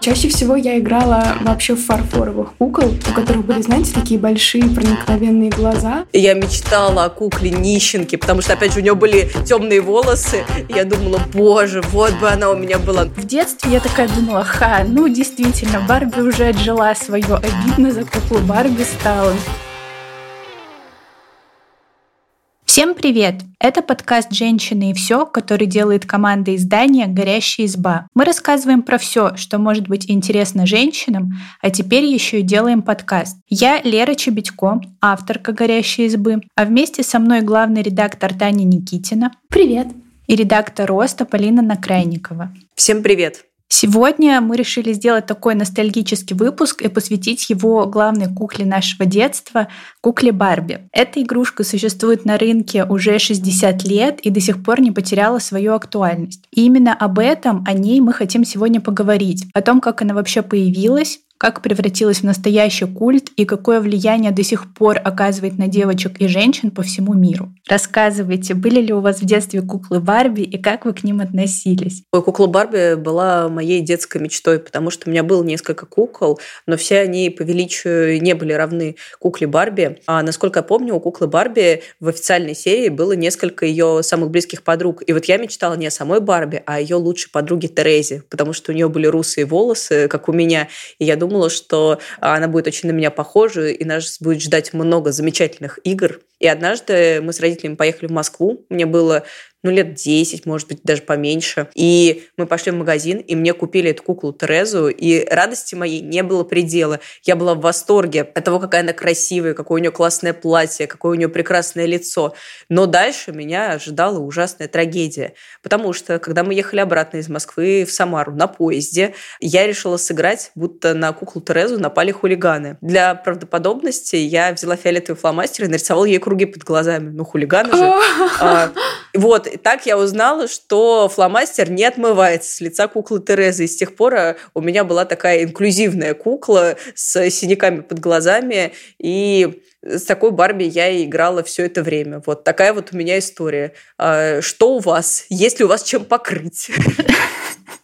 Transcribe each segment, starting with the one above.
Чаще всего я играла вообще в фарфоровых кукол, у которых были, знаете, такие большие проникновенные глаза. Я мечтала о кукле нищенки, потому что, опять же, у нее были темные волосы. И я думала, боже, вот бы она у меня была. В детстве я такая думала, ха, ну действительно, Барби уже отжила свое, обидно за куклу Барби стало. Всем привет! Это подкаст «Женщины и все», который делает команда издания «Горящая изба». Мы рассказываем про все, что может быть интересно женщинам, а теперь еще и делаем подкаст. Я Лера Чебедько, авторка «Горящей избы», а вместе со мной главный редактор Таня Никитина. Привет! И редактор «Роста» Полина Накрайникова. Всем привет! Сегодня мы решили сделать такой ностальгический выпуск и посвятить его главной кукле нашего детства — кукле Барби. Эта игрушка существует на рынке уже 60 лет и до сих пор не потеряла свою актуальность. И именно об этом, о ней мы хотим сегодня поговорить. О том, как она вообще появилась, как превратилась в настоящий культ и какое влияние до сих пор оказывает на девочек и женщин по всему миру. Рассказывайте, были ли у вас в детстве куклы Барби и как вы к ним относились? Ой, кукла Барби была моей детской мечтой, потому что у меня было несколько кукол, но все они по величию не были равны кукле Барби. А насколько я помню, у куклы Барби в официальной серии было несколько ее самых близких подруг. И вот я мечтала не о самой Барби, а о ее лучшей подруге Терезе, потому что у нее были русые волосы, как у меня. И я думала, думала, что она будет очень на меня похожа, и нас будет ждать много замечательных игр. И однажды мы с родителями поехали в Москву. Мне было ну, лет 10, может быть, даже поменьше. И мы пошли в магазин, и мне купили эту куклу Терезу, и радости моей не было предела. Я была в восторге от того, какая она красивая, какое у нее классное платье, какое у нее прекрасное лицо. Но дальше меня ожидала ужасная трагедия. Потому что, когда мы ехали обратно из Москвы в Самару на поезде, я решила сыграть, будто на куклу Терезу напали хулиганы. Для правдоподобности я взяла фиолетовый фломастер и нарисовала ей круги под глазами. Ну, хулиганы же. А, вот, так я узнала, что фломастер не отмывается с лица куклы Терезы. И с тех пор э, у меня была такая инклюзивная кукла с синяками под глазами. И с такой Барби я и играла все это время. Вот такая вот у меня история. А, что у вас? Есть ли у вас чем покрыть?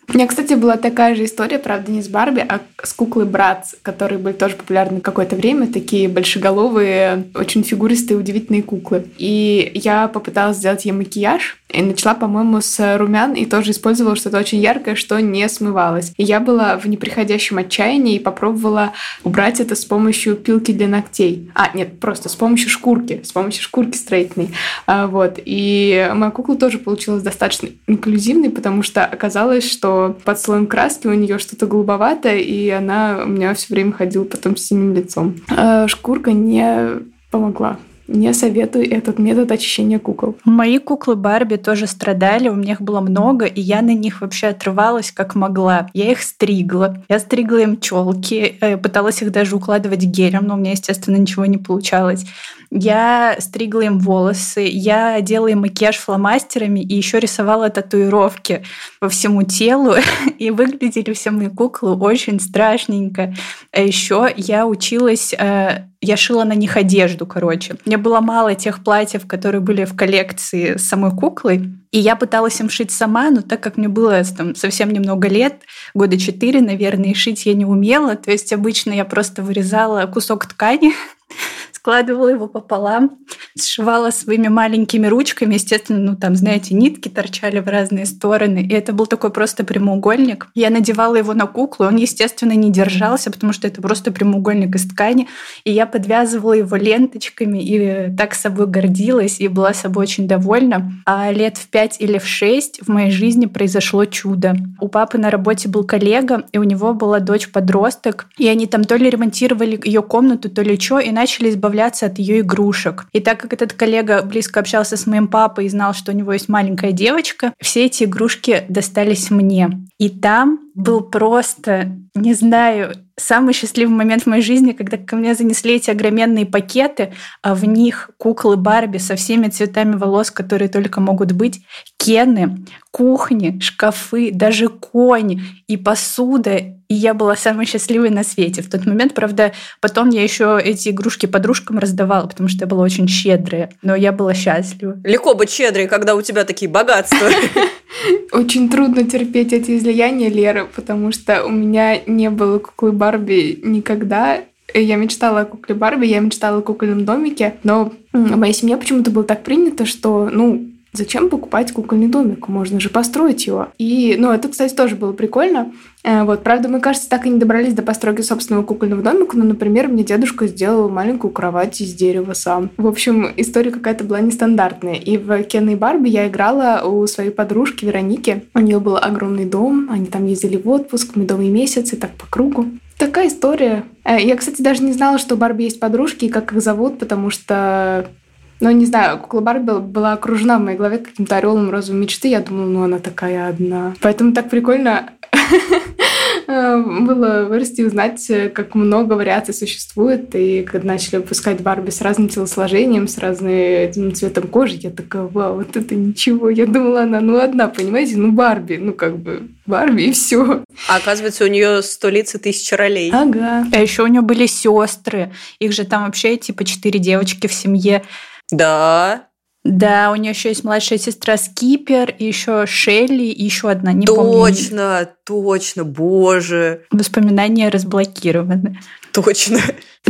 У меня, кстати, была такая же история, правда, не с Барби, а с куклой Братс, которые были тоже популярны какое-то время, такие большеголовые, очень фигуристые, удивительные куклы. И я попыталась сделать ей макияж, и начала, по-моему, с румян, и тоже использовала что-то очень яркое, что не смывалось. И я была в неприходящем отчаянии и попробовала убрать это с помощью пилки для ногтей. А, нет, просто с помощью шкурки, с помощью шкурки строительной. А, вот. И моя кукла тоже получилась достаточно инклюзивной, потому что оказалось, что под слоем краски у нее что-то голубоватое, и она у меня все время ходила потом с синим лицом. А шкурка не помогла. Не советую этот метод очищения кукол. Мои куклы Барби тоже страдали, у меня их было много, и я на них вообще отрывалась как могла. Я их стригла. Я стригла им челки, э, пыталась их даже укладывать гелем, но у меня, естественно, ничего не получалось. Я стригла им волосы, я делала им макияж фломастерами и еще рисовала татуировки по всему телу. И выглядели все мои куклы очень страшненько. А еще я училась э, я шила на них одежду, короче. Мне было мало тех платьев, которые были в коллекции с самой куклой. И я пыталась им шить сама, но так как мне было там, совсем немного лет, года четыре, наверное, и шить я не умела. То есть обычно я просто вырезала кусок ткани, складывала его пополам, сшивала своими маленькими ручками. Естественно, ну там, знаете, нитки торчали в разные стороны. И это был такой просто прямоугольник. Я надевала его на куклу, он, естественно, не держался, потому что это просто прямоугольник из ткани. И я подвязывала его ленточками и так собой гордилась и была собой очень довольна. А лет в пять или в шесть в моей жизни произошло чудо. У папы на работе был коллега, и у него была дочь-подросток, и они там то ли ремонтировали ее комнату, то ли что, и начали избавляться избавляться от ее игрушек. И так как этот коллега близко общался с моим папой и знал, что у него есть маленькая девочка, все эти игрушки достались мне. И там был просто, не знаю, самый счастливый момент в моей жизни, когда ко мне занесли эти огроменные пакеты, а в них куклы Барби со всеми цветами волос, которые только могут быть, кены, кухни, шкафы, даже кони и посуда. И я была самой счастливой на свете. В тот момент, правда, потом я еще эти игрушки подружкам раздавала, потому что я была очень щедрая. Но я была счастлива. Легко быть щедрой, когда у тебя такие богатства. Очень трудно терпеть эти излияния Леры, потому что у меня не было куклы Барби никогда. Я мечтала о кукле Барби, я мечтала о кукольном домике, но в моей семье почему-то было так принято, что, ну, Зачем покупать кукольный домик? Можно же построить его. И, ну, это, кстати, тоже было прикольно. Э, вот, правда, мы, кажется, так и не добрались до постройки собственного кукольного домика, но, например, мне дедушка сделал маленькую кровать из дерева сам. В общем, история какая-то была нестандартная. И в Кен и Барби я играла у своей подружки Вероники. У нее был огромный дом, они там ездили в отпуск, медовый месяц и так по кругу. Такая история. Э, я, кстати, даже не знала, что у Барби есть подружки и как их зовут, потому что ну, не знаю, кукла Барби была окружена в моей голове каким-то орелом розовой мечты. Я думала, ну, она такая одна. Поэтому так прикольно было вырасти и узнать, как много вариаций существует. И когда начали выпускать Барби с разным телосложением, с разным цветом кожи, я такая, вау, вот это ничего. Я думала, она ну одна, понимаете, ну Барби, ну как бы Барби и все. А оказывается, у нее сто лиц и тысяча ролей. Ага. А еще у нее были сестры. Их же там вообще типа четыре девочки в семье. Да. Да, у нее еще есть младшая сестра Скипер, и еще Шелли, и еще одна, не точно, помню. точно, боже. Воспоминания разблокированы. Точно.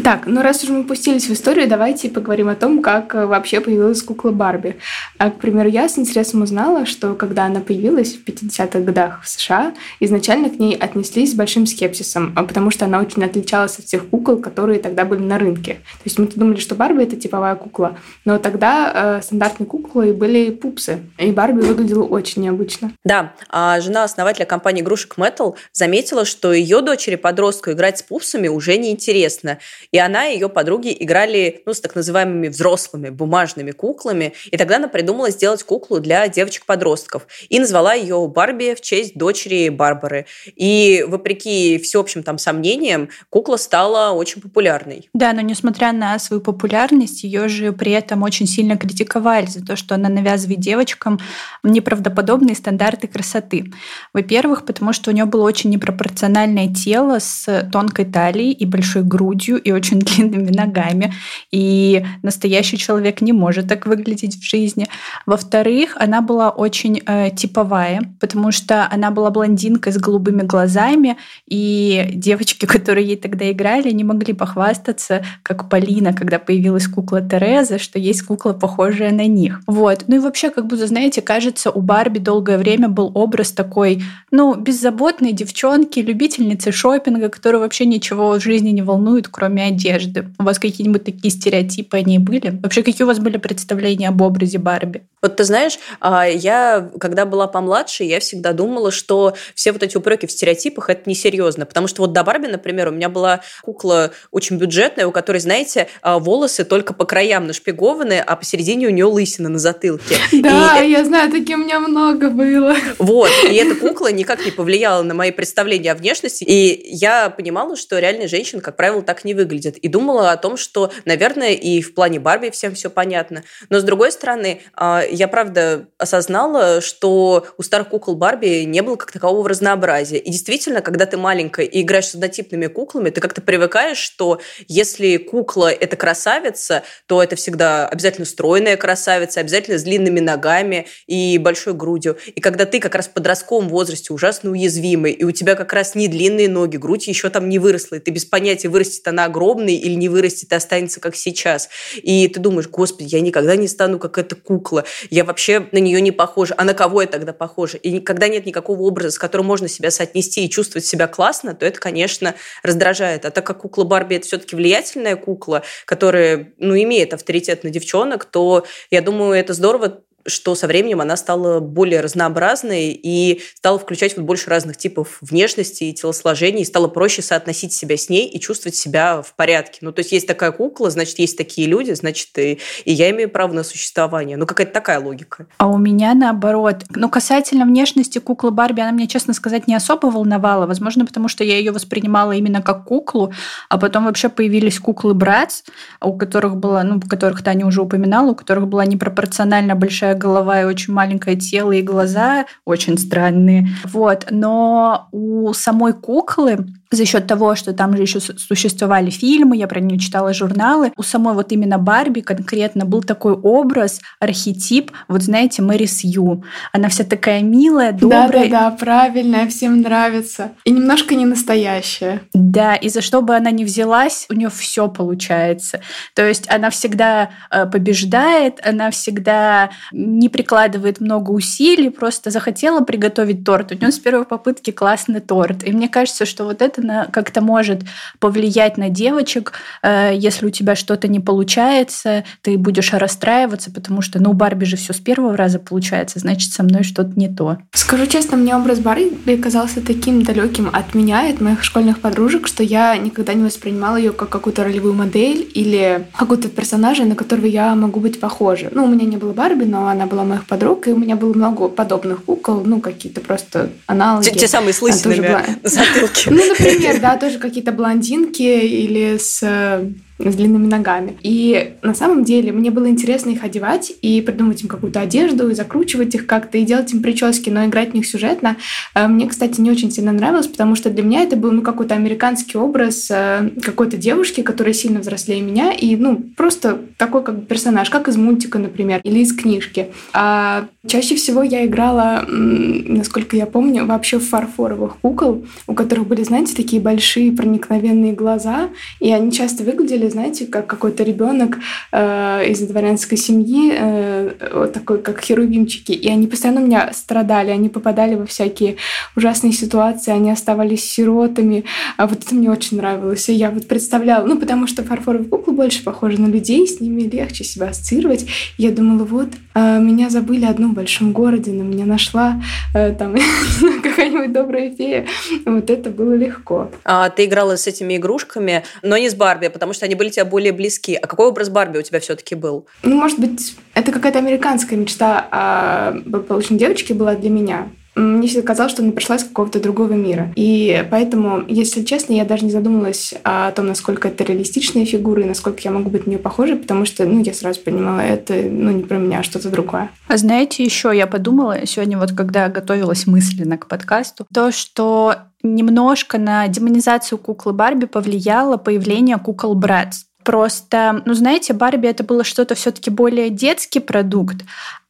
Так, ну раз уж мы пустились в историю, давайте поговорим о том, как э, вообще появилась кукла Барби. А, к примеру, я с интересом узнала, что когда она появилась в 50-х годах в США, изначально к ней отнеслись с большим скепсисом, а, потому что она очень отличалась от всех кукол, которые тогда были на рынке. То есть мы думали, что Барби — это типовая кукла, но тогда э, стандартной куклой были пупсы, и Барби выглядела очень необычно. Да, а жена основателя компании игрушек Metal заметила, что ее дочери-подростку играть с пупсами уже неинтересно, и она и ее подруги играли ну, с так называемыми взрослыми бумажными куклами. И тогда она придумала сделать куклу для девочек-подростков. И назвала ее Барби в честь дочери Барбары. И вопреки всеобщим там сомнениям, кукла стала очень популярной. Да, но несмотря на свою популярность, ее же при этом очень сильно критиковали за то, что она навязывает девочкам неправдоподобные стандарты красоты. Во-первых, потому что у нее было очень непропорциональное тело с тонкой талией и большой грудью, и очень длинными ногами, и настоящий человек не может так выглядеть в жизни. Во-вторых, она была очень э, типовая, потому что она была блондинкой с голубыми глазами, и девочки, которые ей тогда играли, не могли похвастаться, как Полина, когда появилась кукла Тереза, что есть кукла, похожая на них. Вот. Ну и вообще, как будто, знаете, кажется, у Барби долгое время был образ такой, ну, беззаботной девчонки, любительницы шопинга, которая вообще ничего в жизни не волнует, кроме одежды. У вас какие-нибудь такие стереотипы они были? Вообще, какие у вас были представления об образе Барби? Вот ты знаешь, а, я, когда была помладше, я всегда думала, что все вот эти упреки в стереотипах – это несерьезно. Потому что вот до Барби, например, у меня была кукла очень бюджетная, у которой, знаете, а, волосы только по краям нашпигованы, а посередине у нее лысина на затылке. Да, и... я знаю, такие у меня много было. Вот, и эта кукла никак не повлияла на мои представления о внешности, и я понимала, что реальные женщины, как правило, так не выглядят. И думала о том, что, наверное, и в плане Барби всем все понятно. Но, с другой стороны, а, я правда осознала, что у старых кукол Барби не было как такового разнообразия. И действительно, когда ты маленькая и играешь с однотипными куклами, ты как-то привыкаешь, что если кукла – это красавица, то это всегда обязательно стройная красавица, обязательно с длинными ногами и большой грудью. И когда ты как раз в подростковом возрасте ужасно уязвимый, и у тебя как раз не длинные ноги, грудь еще там не выросла, и ты без понятия, вырастет она огромной или не вырастет и останется как сейчас. И ты думаешь, господи, я никогда не стану как эта кукла я вообще на нее не похожа. А на кого я тогда похожа? И когда нет никакого образа, с которым можно себя соотнести и чувствовать себя классно, то это, конечно, раздражает. А так как кукла Барби это все-таки влиятельная кукла, которая ну, имеет авторитет на девчонок, то я думаю, это здорово что со временем она стала более разнообразной и стала включать вот больше разных типов внешности и телосложений, и стало проще соотносить себя с ней и чувствовать себя в порядке. Ну, то есть есть такая кукла, значит, есть такие люди, значит, и, и я имею право на существование. Ну, какая-то такая логика. А у меня наоборот. Ну, касательно внешности куклы Барби, она меня, честно сказать, не особо волновала. Возможно, потому что я ее воспринимала именно как куклу, а потом вообще появились куклы Братс, у которых была, ну, у которых Таня уже упоминала, у которых была непропорционально большая голова и очень маленькое тело, и глаза очень странные. Вот. Но у самой куклы за счет того, что там же еще существовали фильмы, я про нее читала журналы, у самой вот именно Барби конкретно был такой образ, архетип, вот знаете, Мэри Сью. Она вся такая милая, добрая. Да-да-да, правильная, всем нравится. И немножко не настоящая. Да, и за что бы она ни взялась, у нее все получается. То есть она всегда э, побеждает, она всегда не прикладывает много усилий, просто захотела приготовить торт. У нее с первой попытки классный торт. И мне кажется, что вот это это как-то может повлиять на девочек. Э, если у тебя что-то не получается, ты будешь расстраиваться, потому что, ну, у Барби же все с первого раза получается, значит, со мной что-то не то. Скажу честно, мне образ Барби казался таким далеким от меня и от моих школьных подружек, что я никогда не воспринимала ее как какую-то ролевую модель или какого-то персонажа, на которого я могу быть похожа. Ну, у меня не было Барби, но она была моих подруг, и у меня было много подобных кукол, ну, какие-то просто аналоги. Те, те самые с лысинами на затылке. Ну, например, да, тоже какие-то блондинки или с э, с длинными ногами. И на самом деле мне было интересно их одевать и придумывать им какую-то одежду, и закручивать их как-то, и делать им прически, но играть в них сюжетно э, мне, кстати, не очень сильно нравилось, потому что для меня это был ну, какой-то американский образ э, какой-то девушки, которая сильно взрослее меня, и ну просто такой как бы персонаж, как из мультика, например, или из книжки. А чаще всего я играла, насколько я помню, вообще в фарфоровых кукол, у которых были, знаете, такие большие проникновенные глаза, и они часто выглядели выглядели, знаете, как какой-то ребенок э, из дворянской семьи, э, вот такой, как херувимчики. И они постоянно у меня страдали, они попадали во всякие ужасные ситуации, они оставались сиротами. А вот это мне очень нравилось. И я вот представляла, ну, потому что фарфоровые куклы больше похожи на людей, с ними легче себя ассоциировать. И я думала, вот, э, меня забыли в одном большом городе, но меня нашла э, там какая-нибудь добрая фея. Вот это было легко. А, ты играла с этими игрушками, но не с Барби, потому что они были тебе более близки. А какой образ Барби у тебя все-таки был? Ну, может быть, это какая-то американская мечта о благополучной девочке была для меня. Мне всегда казалось, что она пришла из какого-то другого мира. И поэтому, если честно, я даже не задумывалась о том, насколько это реалистичные фигуры, и насколько я могу быть на нее похожа, потому что, ну, я сразу понимала, это, ну, не про меня, а что-то другое. А знаете, еще я подумала сегодня, вот когда готовилась мысленно к подкасту, то, что немножко на демонизацию куклы Барби повлияло появление кукол Брэдс. Просто, ну, знаете, Барби это было что-то все-таки более детский продукт,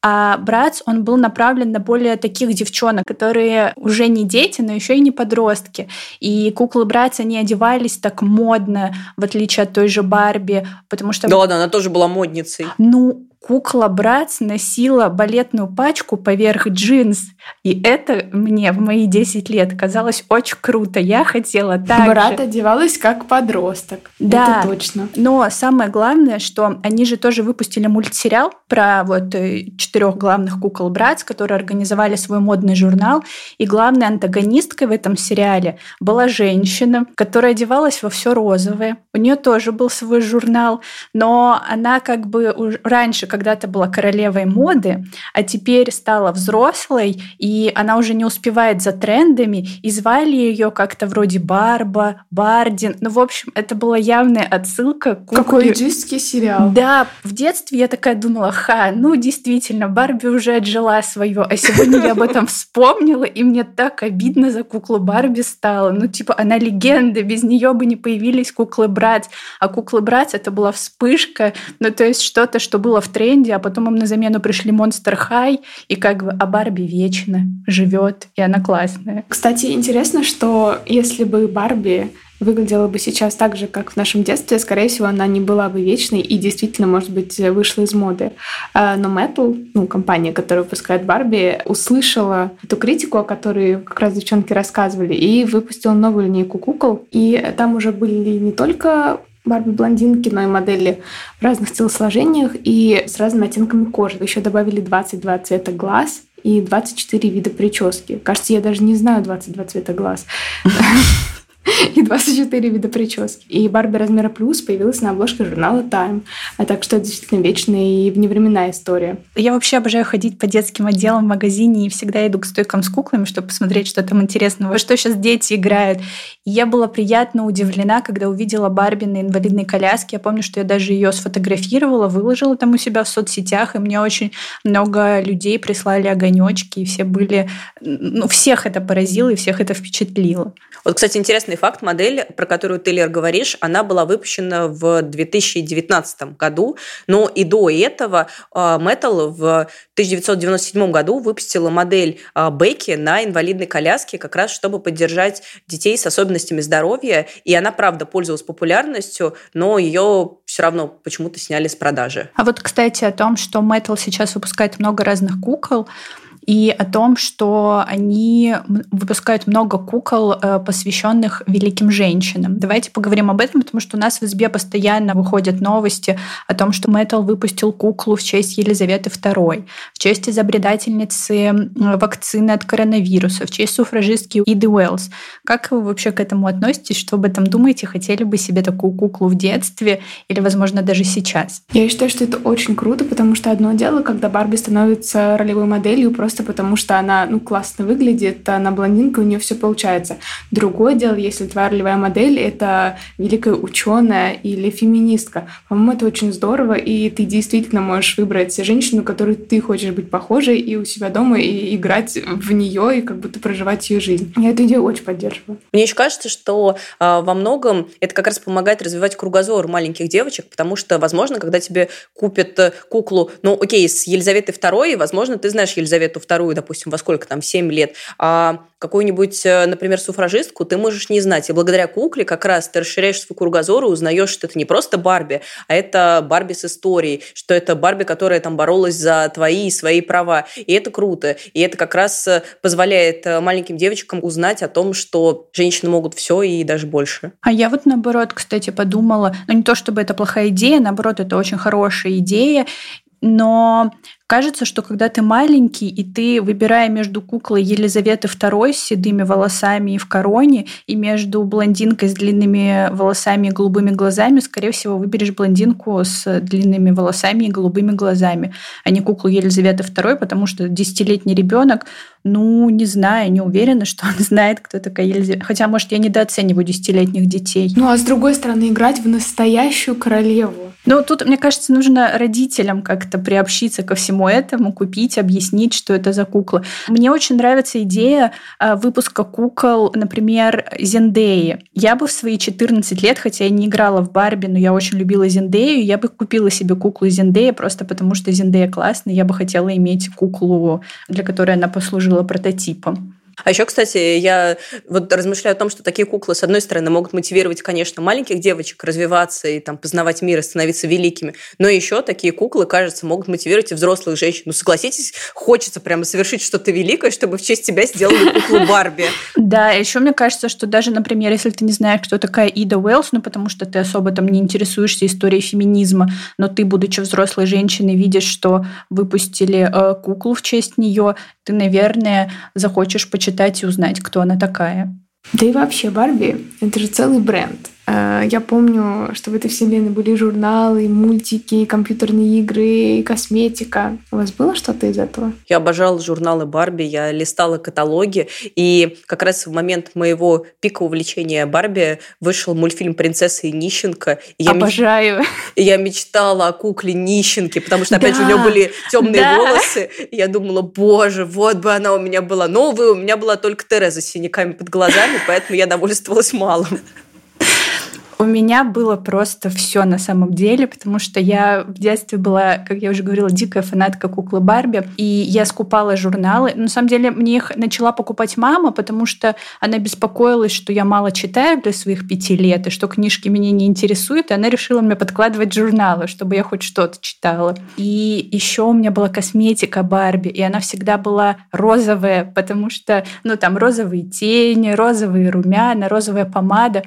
а Братс, он был направлен на более таких девчонок, которые уже не дети, но еще и не подростки. И куклы Братс, они одевались так модно, в отличие от той же Барби, потому что... Да ладно, она тоже была модницей. Ну, кукла Братс носила балетную пачку поверх джинс. И это мне в мои 10 лет казалось очень круто. Я хотела так Брат же. одевалась как подросток. Да, это точно. Но самое главное, что они же тоже выпустили мультсериал про вот э, четырех главных кукол Братс, которые организовали свой модный журнал. И главной антагонисткой в этом сериале была женщина, которая одевалась во все розовое. У нее тоже был свой журнал, но она как бы раньше, когда-то была королевой моды, а теперь стала взрослой, и она уже не успевает за трендами, и звали ее как-то вроде Барба, Бардин. Ну, в общем, это была явная отсылка к Какой индийский сериал. Да, в детстве я такая думала, ха, ну, действительно, Барби уже отжила свое, а сегодня я об этом вспомнила, и мне так обидно за куклу Барби стало. Ну, типа, она легенда, без нее бы не появились куклы Братц, а куклы Братц это была вспышка, ну, то есть что-то, что было в тренде, а потом им на замену пришли Monster High, и как бы, а Барби вечно живет, и она классная. Кстати, интересно, что если бы Барби выглядела бы сейчас так же, как в нашем детстве, скорее всего, она не была бы вечной и действительно, может быть, вышла из моды. А, но Metal, ну, компания, которая выпускает Барби, услышала эту критику, о которой как раз девчонки рассказывали, и выпустила новую линейку кукол. И там уже были не только Барби-блондинки, но и модели в разных телосложениях и с разными оттенками кожи. Еще добавили 22 цвета глаз и 24 вида прически. Кажется, я даже не знаю 22 цвета глаз. и 24 вида прически. И Барби размера плюс появилась на обложке журнала Time. А так что это действительно вечная и вневременная история. Я вообще обожаю ходить по детским отделам в магазине и всегда иду к стойкам с куклами, чтобы посмотреть, что там интересного, во что сейчас дети играют. И я была приятно удивлена, когда увидела Барби на инвалидной коляске. Я помню, что я даже ее сфотографировала, выложила там у себя в соцсетях, и мне очень много людей прислали огонечки, и все были... Ну, всех это поразило, и всех это впечатлило. Вот, кстати, интересный факт. Модель, про которую ты, Лер, говоришь, она была выпущена в 2019 году, но и до этого Metal в 1997 году выпустила модель а, Бекки на инвалидной коляске, как раз чтобы поддержать детей с особенностями здоровья. И она, правда, пользовалась популярностью, но ее все равно почему-то сняли с продажи. А вот, кстати, о том, что Metal сейчас выпускает много разных кукол, и о том, что они выпускают много кукол, э, посвященных великим женщинам. Давайте поговорим об этом, потому что у нас в избе постоянно выходят новости о том, что Metal выпустил куклу в честь Елизаветы II, в честь изобретательницы вакцины от коронавируса, в честь суфражистки Иды Уэллс. Как вы вообще к этому относитесь? Что об этом думаете? Хотели бы себе такую куклу в детстве или, возможно, даже сейчас? Я считаю, что это очень круто, потому что одно дело, когда Барби становится ролевой моделью просто просто потому, что она ну, классно выглядит, она блондинка, у нее все получается. Другое дело, если твоя ролевая модель — это великая ученая или феминистка. По-моему, это очень здорово, и ты действительно можешь выбрать женщину, которой ты хочешь быть похожей, и у себя дома, и играть в нее, и как будто проживать ее жизнь. Я эту идею очень поддерживаю. Мне еще кажется, что э, во многом это как раз помогает развивать кругозор маленьких девочек, потому что, возможно, когда тебе купят э, куклу, ну, окей, с Елизаветой II, возможно, ты знаешь Елизавету вторую, допустим, во сколько там, 7 лет, а какую-нибудь, э, например, суфражистку ты можешь не знать. И благодаря кукле как раз ты расширяешь свой кругозор и узнаешь, что это не просто Барби, а это Барби с историей, что это Барби, которая там боролась за твои и свои права. И это круто. И это как раз э, позволяет э, маленьким девочкам узнать о том, что женщины могут все и даже больше. А я вот наоборот, кстати, подумала, ну не то чтобы это плохая идея, наоборот, это очень хорошая идея. Но Кажется, что когда ты маленький, и ты, выбирая между куклой Елизаветы II с седыми волосами и в короне, и между блондинкой с длинными волосами и голубыми глазами, скорее всего, выберешь блондинку с длинными волосами и голубыми глазами, а не куклу Елизаветы II, потому что десятилетний ребенок, ну, не знаю, не уверена, что он знает, кто такая Елизавета. Хотя, может, я недооцениваю десятилетних детей. Ну, а с другой стороны, играть в настоящую королеву. Ну, тут, мне кажется, нужно родителям как-то приобщиться ко всему всему этому, купить, объяснить, что это за кукла. Мне очень нравится идея а, выпуска кукол, например, Зендеи. Я бы в свои 14 лет, хотя я не играла в Барби, но я очень любила Зендею, я бы купила себе куклу Зендея просто потому, что Зендея классная, я бы хотела иметь куклу, для которой она послужила прототипом. А еще, кстати, я вот размышляю о том, что такие куклы, с одной стороны, могут мотивировать, конечно, маленьких девочек развиваться и там познавать мир и становиться великими, но еще такие куклы, кажется, могут мотивировать и взрослых женщин. Ну, согласитесь, хочется прямо совершить что-то великое, чтобы в честь тебя сделали куклу Барби. Да, еще мне кажется, что даже, например, если ты не знаешь, кто такая Ида Уэллс, ну, потому что ты особо там не интересуешься историей феминизма, но ты, будучи взрослой женщиной, видишь, что выпустили э, куклу в честь нее, ты, наверное, захочешь почитать и узнать, кто она такая. Да и вообще Барби — это же целый бренд. Э, я помню, что в этой вселенной были журналы, мультики, компьютерные игры, косметика. У вас было что-то из этого? Я обожала журналы Барби, я листала каталоги, и как раз в момент моего пика увлечения Барби вышел мультфильм «Принцесса и нищенка». И я Обожаю. Меч... И я мечтала о кукле нищенки, потому что, опять да. же, у нее были темные да. волосы. И я думала, боже, вот бы она у меня была. Новая, у меня была только Тереза с синяками под глазами, поэтому я довольствовалась малым. У меня было просто все на самом деле, потому что я в детстве была, как я уже говорила, дикая фанатка куклы Барби, и я скупала журналы. На самом деле мне их начала покупать мама, потому что она беспокоилась, что я мало читаю для своих пяти лет, и что книжки меня не интересуют, и она решила мне подкладывать журналы, чтобы я хоть что-то читала. И еще у меня была косметика Барби, и она всегда была розовая, потому что, ну, там розовые тени, розовые румяна, розовая помада.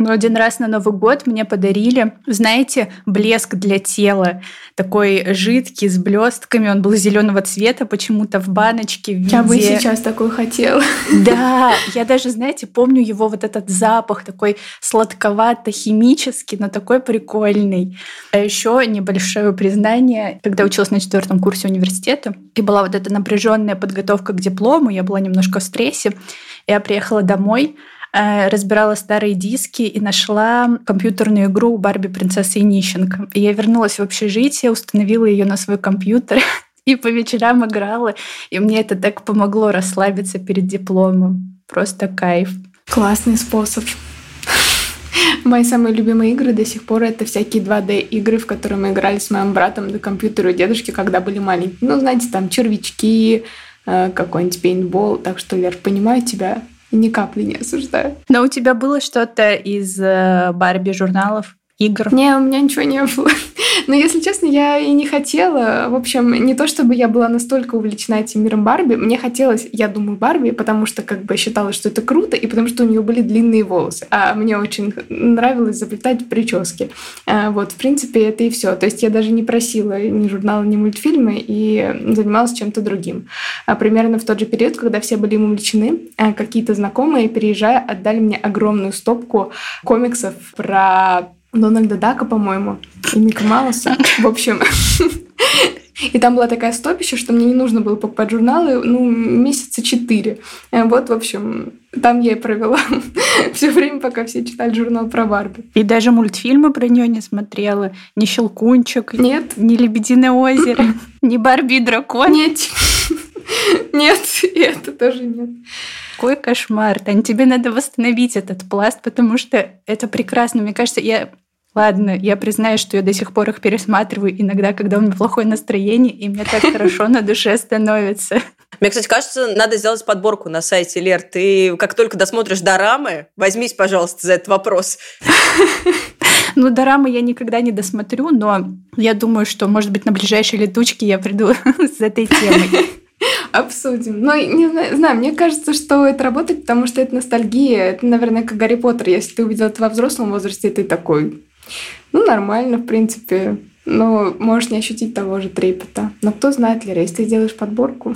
Но один раз на Новый год мне подарили, знаете, блеск для тела. Такой жидкий, с блестками. Он был зеленого цвета, почему-то в баночке. В виде... Я бы сейчас такой хотела. Да, я даже, знаете, помню его вот этот запах, такой сладковато-химический, но такой прикольный. А еще небольшое признание. Когда училась на четвертом курсе университета, и была вот эта напряженная подготовка к диплому, я была немножко в стрессе, я приехала домой, разбирала старые диски и нашла компьютерную игру Барби принцессы и нищенка. И я вернулась в общежитие, установила ее на свой компьютер и по вечерам играла. И мне это так помогло расслабиться перед дипломом. Просто кайф. Классный способ. Мои самые любимые игры до сих пор это всякие 2D игры, в которые мы играли с моим братом на компьютере у дедушки, когда были маленькие. Ну, знаете, там червячки, э, какой-нибудь пейнтбол. Так что, Лер, понимаю тебя ни капли не осуждаю. Но у тебя было что-то из э, Барби журналов? игр? Не, у меня ничего не было. Но, если честно, я и не хотела. В общем, не то чтобы я была настолько увлечена этим миром Барби. Мне хотелось, я думаю, Барби, потому что как бы считала, что это круто, и потому что у нее были длинные волосы. А мне очень нравилось заплетать прически. А, вот, в принципе, это и все. То есть я даже не просила ни журнала, ни мультфильмы и занималась чем-то другим. А примерно в тот же период, когда все были им увлечены, а, какие-то знакомые, переезжая, отдали мне огромную стопку комиксов про Дональда Дака, по-моему, и Мика Мауса. В общем, и там была такая стопища, что мне не нужно было покупать журналы, ну, месяца четыре. Э, вот, в общем, там я и провела все время, пока все читали журнал про Барби. И даже мультфильмы про нее не смотрела. Ни «Щелкунчик», Нет. ни «Лебединое озеро», ни «Барби и дракон». Нет. Нет, и это тоже нет. Какой кошмар. Тань, тебе надо восстановить этот пласт, потому что это прекрасно. Мне кажется, я Ладно, я признаю, что я до сих пор их пересматриваю иногда, когда у меня плохое настроение, и мне так хорошо на душе становится. Мне, кстати, кажется, надо сделать подборку на сайте Лер. Ты как только досмотришь дорамы, возьмись, пожалуйста, за этот вопрос. Ну, дорамы я никогда не досмотрю, но я думаю, что, может быть, на ближайшие летучки я приду с этой темой. Обсудим. Но не знаю, мне кажется, что это работает, потому что это ностальгия. Это, наверное, как Гарри Поттер. Если ты увидел это во взрослом возрасте, ты такой, ну, нормально, в принципе. Но можешь не ощутить того же трепета. Но кто знает, Лера, если ты сделаешь подборку,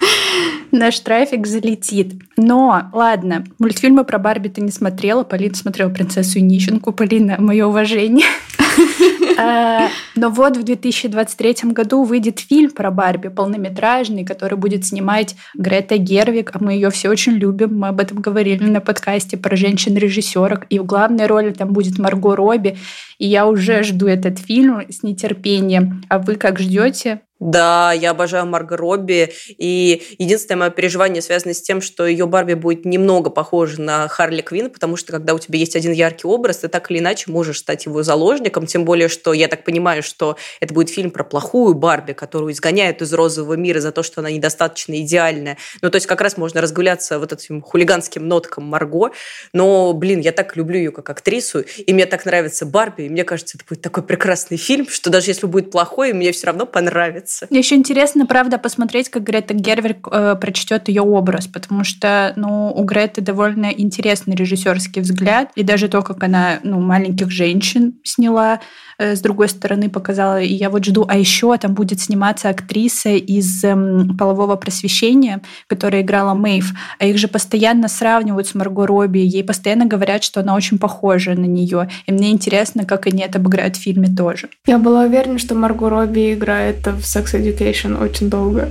наш трафик залетит. Но, ладно, мультфильмы про Барби ты не смотрела. Полина смотрела «Принцессу и нищенку». Полина, мое уважение. А, но вот в 2023 году выйдет фильм про Барби, полнометражный, который будет снимать Грета Гервик, а мы ее все очень любим. Мы об этом говорили на подкасте про женщин-режиссерок. И в главной роли там будет Марго Робби. И я уже жду этот фильм с нетерпением. А вы как ждете? Да, я обожаю Марго Робби, и единственное мое переживание связано с тем, что ее Барби будет немного похожа на Харли Квин, потому что когда у тебя есть один яркий образ, ты так или иначе можешь стать его заложником, тем более, что я так понимаю, что это будет фильм про плохую Барби, которую изгоняют из розового мира за то, что она недостаточно идеальная. Ну, то есть как раз можно разгуляться вот этим хулиганским ноткам Марго, но, блин, я так люблю ее как актрису, и мне так нравится Барби, и мне кажется, это будет такой прекрасный фильм, что даже если будет плохой, мне все равно понравится нравится. Мне еще интересно, правда, посмотреть, как Грета Гервик э, прочтет ее образ, потому что, ну, у Греты довольно интересный режиссерский взгляд, и даже то, как она, ну, маленьких женщин сняла, Э, с другой стороны показала. И я вот жду. А еще там будет сниматься актриса из эм, «Полового просвещения», которая играла Мэйв. А их же постоянно сравнивают с Марго Робби. Ей постоянно говорят, что она очень похожа на нее. И мне интересно, как они это обыграют в фильме тоже. Я была уверена, что Марго Робби играет в Sex Education очень долго.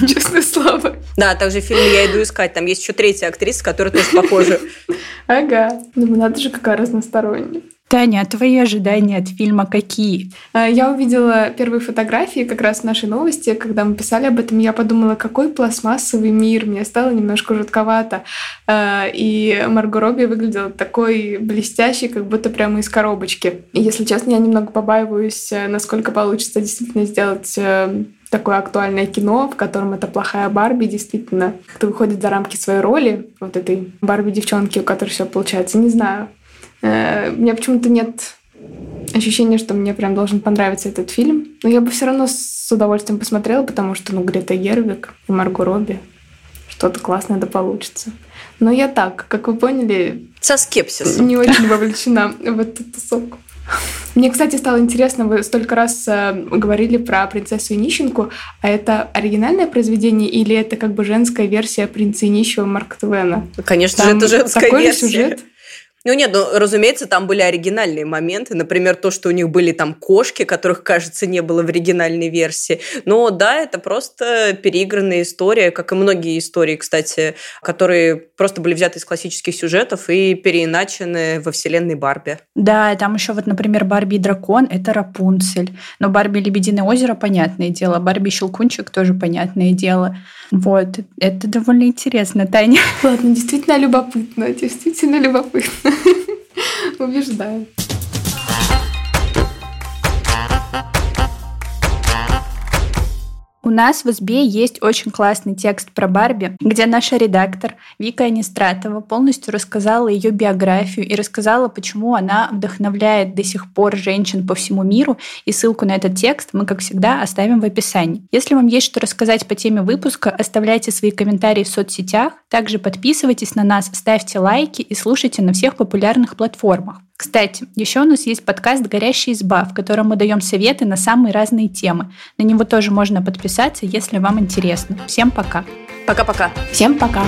Честное слово. Да, также в фильме «Я иду искать». Там есть еще третья актриса, которая тоже похожа. Ага. Думаю, надо же, какая разносторонняя. Таня, а твои ожидания от фильма какие? А, я увидела первые фотографии как раз в нашей новости, когда мы писали об этом, я подумала, какой пластмассовый мир, мне стало немножко жутковато. А, и Марго Робби выглядела такой блестящей, как будто прямо из коробочки. И, если честно, я немного побаиваюсь, э, насколько получится действительно сделать э, такое актуальное кино, в котором эта плохая Барби действительно как-то выходит за рамки своей роли, вот этой Барби-девчонки, у которой все получается. Не знаю. Э, у меня почему-то нет ощущения, что мне прям должен понравиться этот фильм. Но я бы все равно с удовольствием посмотрела, потому что, ну, Грета Гервик и Марго Робби. Что-то классное да получится. Но я так, как вы поняли... Со скепсисом. Не очень вовлечена в эту тусовку. Мне, кстати, стало интересно, вы столько раз э, говорили про принцессу и нищенку, а это оригинальное произведение или это как бы женская версия принца и нищего Марка Твена? Конечно Там же, это женская такой версия. сюжет? Ну нет, ну, разумеется, там были оригинальные моменты. Например, то, что у них были там кошки, которых, кажется, не было в оригинальной версии. Но да, это просто переигранная история, как и многие истории, кстати, которые просто были взяты из классических сюжетов и переиначены во вселенной Барби. Да, там еще вот, например, Барби и дракон – это Рапунцель. Но Барби и Лебединое озеро – понятное дело. Барби и Щелкунчик – тоже понятное дело. Вот, это довольно интересно, Таня. Ладно, действительно любопытно, действительно любопытно. Убеждаю. У нас в СБ есть очень классный текст про Барби, где наша редактор Вика Анистратова полностью рассказала ее биографию и рассказала, почему она вдохновляет до сих пор женщин по всему миру. И ссылку на этот текст мы, как всегда, оставим в описании. Если вам есть что рассказать по теме выпуска, оставляйте свои комментарии в соцсетях. Также подписывайтесь на нас, ставьте лайки и слушайте на всех популярных платформах. Кстати, еще у нас есть подкаст «Горящая изба», в котором мы даем советы на самые разные темы. На него тоже можно подписаться, если вам интересно. Всем пока. Пока-пока. Всем пока.